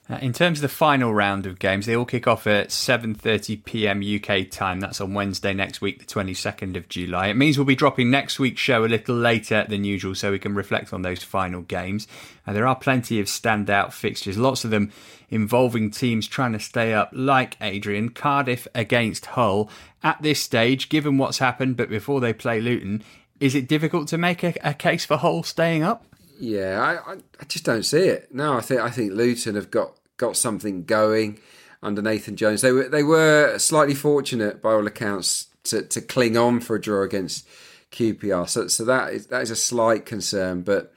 Uh, in terms of the final round of games, they all kick off at 7:30 p.m. UK time. That's on Wednesday next week, the 22nd of July. It means we'll be dropping next week's show a little later than usual, so we can reflect on those final games. And there are plenty of standout fixtures, lots of them involving teams trying to stay up, like Adrian Cardiff against Hull. At this stage, given what's happened, but before they play Luton, is it difficult to make a, a case for Hull staying up? Yeah, I, I just don't see it. No, I think I think Luton have got got something going under Nathan Jones. They were they were slightly fortunate by all accounts to, to cling on for a draw against QPR. So so that is that is a slight concern, but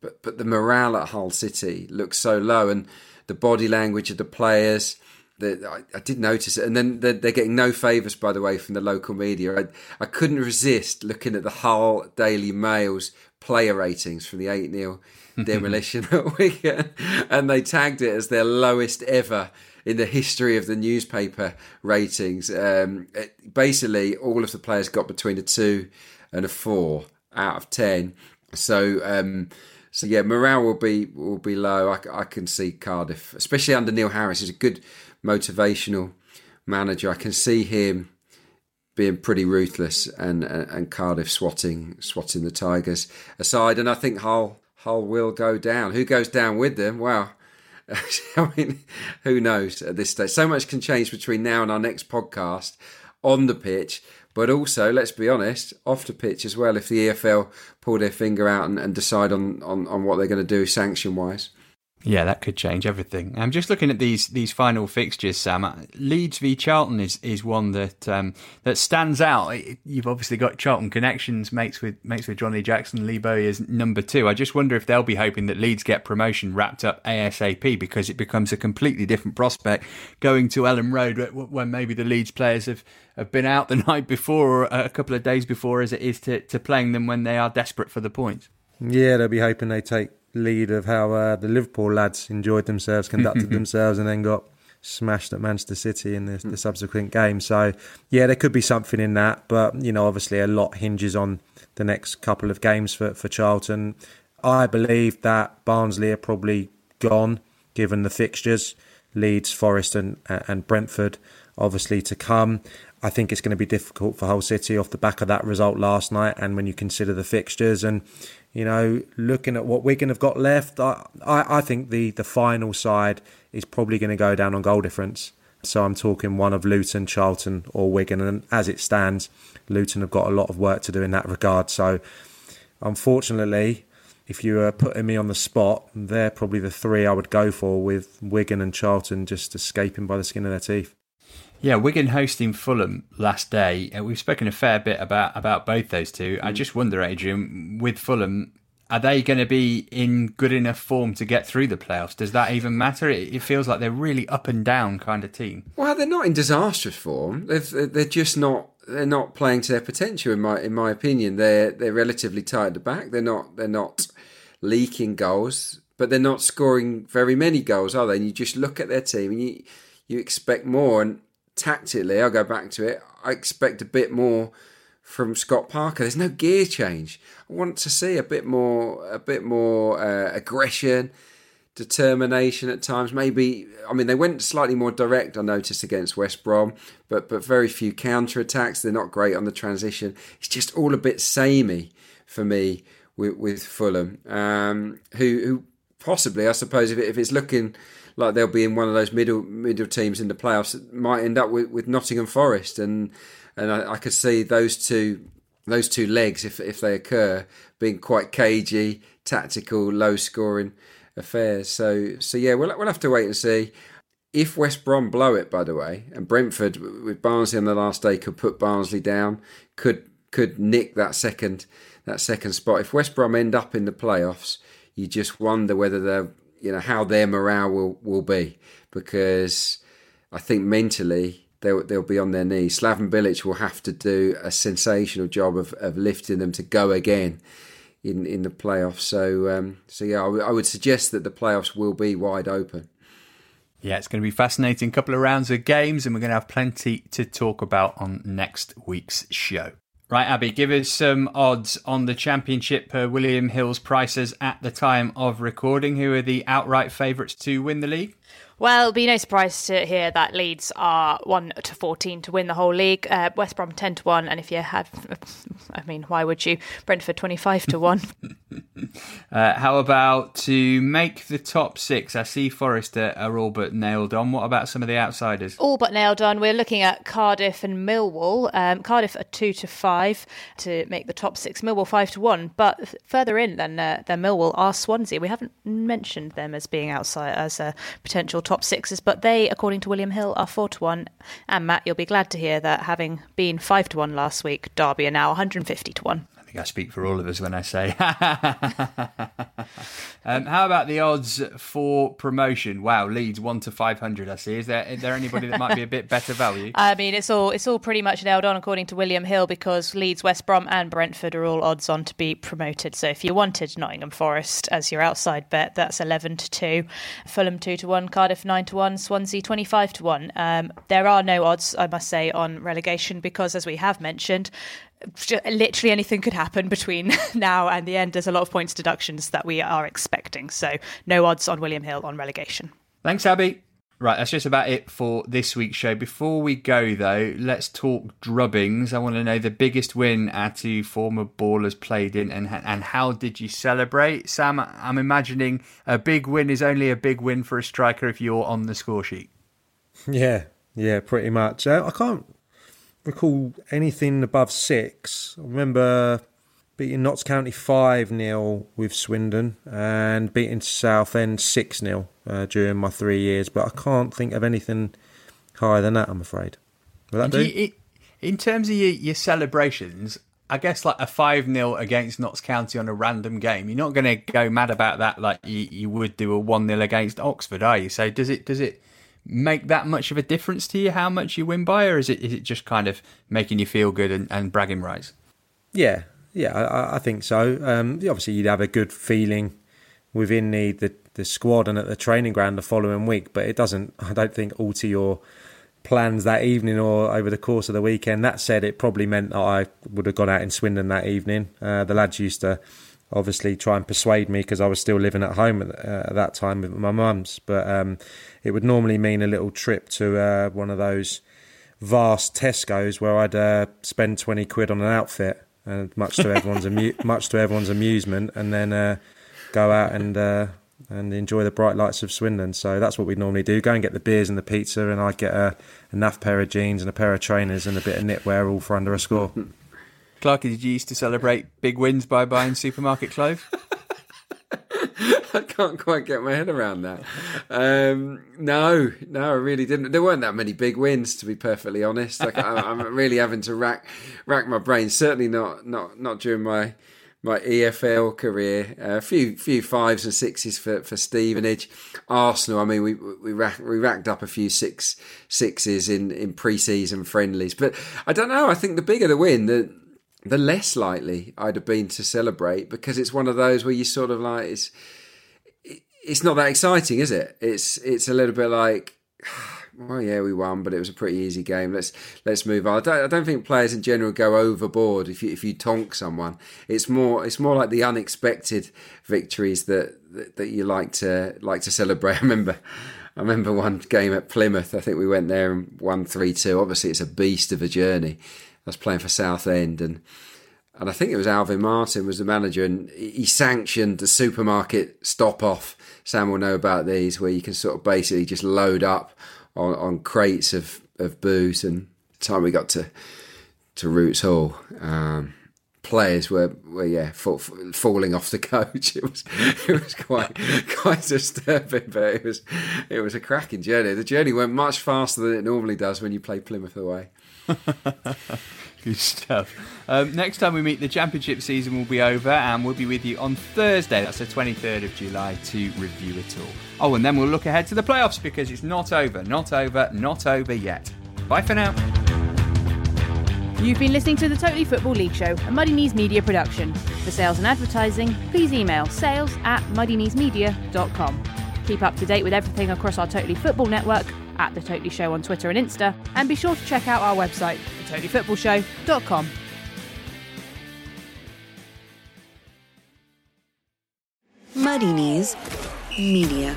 but but the morale at Hull City looks so low, and the body language of the players. I, did notice it, and then they're, they're getting no favours, by the way, from the local media. I, I couldn't resist looking at the Hull Daily Mail's player ratings from the 8 0 demolition at Wigan, and they tagged it as their lowest ever in the history of the newspaper ratings. Um, it, basically, all of the players got between a two and a four out of ten. So, um, so yeah, morale will be will be low. I, I can see Cardiff, especially under Neil Harris, He's a good motivational manager. I can see him being pretty ruthless and, and, and Cardiff swatting swatting the Tigers aside. And I think Hull Hull will go down. Who goes down with them? Well, I mean, who knows at this stage? So much can change between now and our next podcast on the pitch, but also, let's be honest, off the pitch as well. If the EFL pull their finger out and, and decide on, on, on what they're going to do sanction wise. Yeah, that could change everything. I'm just looking at these these final fixtures, Sam. Uh, Leeds v Charlton is, is one that um, that stands out. You've obviously got Charlton connections, mates with mates with Johnny Jackson. Lee Bowyer is number two. I just wonder if they'll be hoping that Leeds get promotion wrapped up ASAP because it becomes a completely different prospect going to Elland Road when maybe the Leeds players have, have been out the night before or a couple of days before, as it is to, to playing them when they are desperate for the points. Yeah, they'll be hoping they take lead of how uh, the Liverpool lads enjoyed themselves, conducted themselves, and then got smashed at Manchester City in the, the, subsequent game. So, yeah, there could be something in that, but you know, obviously, a lot hinges on the next couple of games for for Charlton. I believe that Barnsley are probably gone given the fixtures, Leeds, Forest, and and Brentford, obviously to come. I think it's going to be difficult for Hull City off the back of that result last night, and when you consider the fixtures and you know, looking at what Wigan have got left, I, I, I think the, the final side is probably going to go down on goal difference. So I'm talking one of Luton, Charlton, or Wigan. And as it stands, Luton have got a lot of work to do in that regard. So unfortunately, if you were putting me on the spot, they're probably the three I would go for, with Wigan and Charlton just escaping by the skin of their teeth. Yeah, Wigan hosting Fulham last day. Uh, we've spoken a fair bit about about both those two. Mm. I just wonder, Adrian, with Fulham, are they going to be in good enough form to get through the playoffs? Does that even matter? It, it feels like they're really up and down kind of team. Well, they're not in disastrous form. they they're just not. They're not playing to their potential, in my in my opinion. They're they're relatively tight at the back. They're not they're not leaking goals, but they're not scoring very many goals, are they? And you just look at their team and you you expect more. And tactically, I'll go back to it. I expect a bit more from Scott Parker. There's no gear change. I want to see a bit more, a bit more uh, aggression, determination at times. Maybe I mean they went slightly more direct. I noticed against West Brom, but but very few counter attacks. They're not great on the transition. It's just all a bit samey for me with, with Fulham, um, who who possibly I suppose if, it, if it's looking like they'll be in one of those middle middle teams in the playoffs. might end up with, with Nottingham Forest, and and I, I, could see those two those two legs, if if they occur, being quite cagey, tactical, low scoring affairs. So so yeah, we'll we'll have to wait and see. If West Brom blow it, by the way, and Brentford with Barnsley on the last day could put Barnsley down, could could nick that second that second spot. If West Brom end up in the playoffs, you just wonder whether they're you know how their morale will will be because I think mentally they'll they'll be on their knees. Slaven Bilic will have to do a sensational job of, of lifting them to go again in in the playoffs. So um, so yeah, I, w- I would suggest that the playoffs will be wide open. Yeah, it's going to be fascinating couple of rounds of games, and we're going to have plenty to talk about on next week's show. Right, Abby, give us some odds on the championship per William Hill's prices at the time of recording. Who are the outright favourites to win the league? Well, it'll be no surprise to hear that Leeds are 1 to 14 to win the whole league. Uh, West Brom 10 to 1. And if you have, I mean, why would you? Brentford 25 to 1. uh, how about to make the top six? I see Forest are all but nailed on. What about some of the outsiders? All but nailed on. We're looking at Cardiff and Millwall. Um, Cardiff are two to five to make the top six. Millwall five to one. But further in than uh, than Millwall are Swansea. We haven't mentioned them as being outside as a potential top sixes, but they, according to William Hill, are four to one. And Matt, you'll be glad to hear that having been five to one last week, Derby are now 150 to one think I speak for all of us when I say. um, how about the odds for promotion? Wow, Leeds one to five hundred. I see. Is there is there anybody that might be a bit better value? I mean, it's all it's all pretty much nailed on according to William Hill because Leeds, West Brom, and Brentford are all odds on to be promoted. So if you wanted Nottingham Forest as your outside bet, that's eleven to two. Fulham two to one. Cardiff nine to one. Swansea twenty five to one. Um, there are no odds, I must say, on relegation because, as we have mentioned, literally anything could happen between now and the end. There's a lot of points deductions that we are expecting. So no odds on William Hill on relegation. Thanks, Abby. Right, that's just about it for this week's show. Before we go, though, let's talk drubbings. I want to know the biggest win our two former ballers played in, and and how did you celebrate? Sam, I'm imagining a big win is only a big win for a striker if you're on the score sheet. Yeah, yeah, pretty much. Uh, I can't recall anything above six. I remember beating Notts County 5 0 with Swindon and beating Southend 6 0 uh, during my three years, but I can't think of anything higher than that, I'm afraid. Will that do? You, in terms of your, your celebrations, I guess like a 5 0 against Notts County on a random game, you're not going to go mad about that like you, you would do a 1 0 against Oxford, are you? So does it, does it make that much of a difference to you how much you win by, or is it, is it just kind of making you feel good and, and bragging rights? Yeah, yeah, I, I think so. Um, obviously, you'd have a good feeling within the, the, the squad and at the training ground the following week, but it doesn't, I don't think, alter your plans that evening or over the course of the weekend. That said, it probably meant that I would have gone out in Swindon that evening. Uh, the lads used to obviously try and persuade me because I was still living at home at, uh, at that time with my mum's, but um, it would normally mean a little trip to uh, one of those vast Tesco's where I'd uh, spend 20 quid on an outfit and much to everyone's amu- much to everyone's amusement, and then uh, go out and uh, and enjoy the bright lights of Swindon. So that's what we normally do: go and get the beers and the pizza, and I get a, a naff pair of jeans and a pair of trainers and a bit of knitwear, all for under a score. Clarky, did you used to celebrate big wins by buying supermarket clothes? I can't quite get my head around that. Um, no, no, I really didn't. There weren't that many big wins, to be perfectly honest. Like I, am really having to rack rack my brain. Certainly not not not during my my EFL career. Uh, a few few fives and sixes for for Stevenage, Arsenal. I mean, we we rack, we racked up a few six sixes in in pre-season friendlies. But I don't know. I think the bigger the win, the the less likely I'd have been to celebrate because it's one of those where you sort of like it's it's not that exciting, is it? It's it's a little bit like, well, yeah, we won, but it was a pretty easy game. Let's let's move on. I don't, I don't think players in general go overboard if you if you tonk someone. It's more it's more like the unexpected victories that that, that you like to like to celebrate. I remember. I remember one game at Plymouth. I think we went there and won three two. Obviously, it's a beast of a journey. I was playing for Southend, and and I think it was Alvin Martin was the manager, and he sanctioned the supermarket stop off. Sam will know about these, where you can sort of basically just load up on, on crates of, of booze. And the time we got to to Roots Hall, um, players were, were yeah fall, falling off the coach. It was it was quite quite disturbing, but it was it was a cracking journey. The journey went much faster than it normally does when you play Plymouth away. Good stuff. Um, next time we meet, the championship season will be over, and we'll be with you on Thursday. That's the 23rd of July to review it all. Oh, and then we'll look ahead to the playoffs because it's not over, not over, not over yet. Bye for now. You've been listening to the Totally Football League Show, a Muddy Knees Media production. For sales and advertising, please email sales at muddykneesmedia.com. Keep up to date with everything across our Totally Football network at The Totally Show on Twitter and Insta, and be sure to check out our website, thetotallyfootballshow.com. Muddy Knees Media.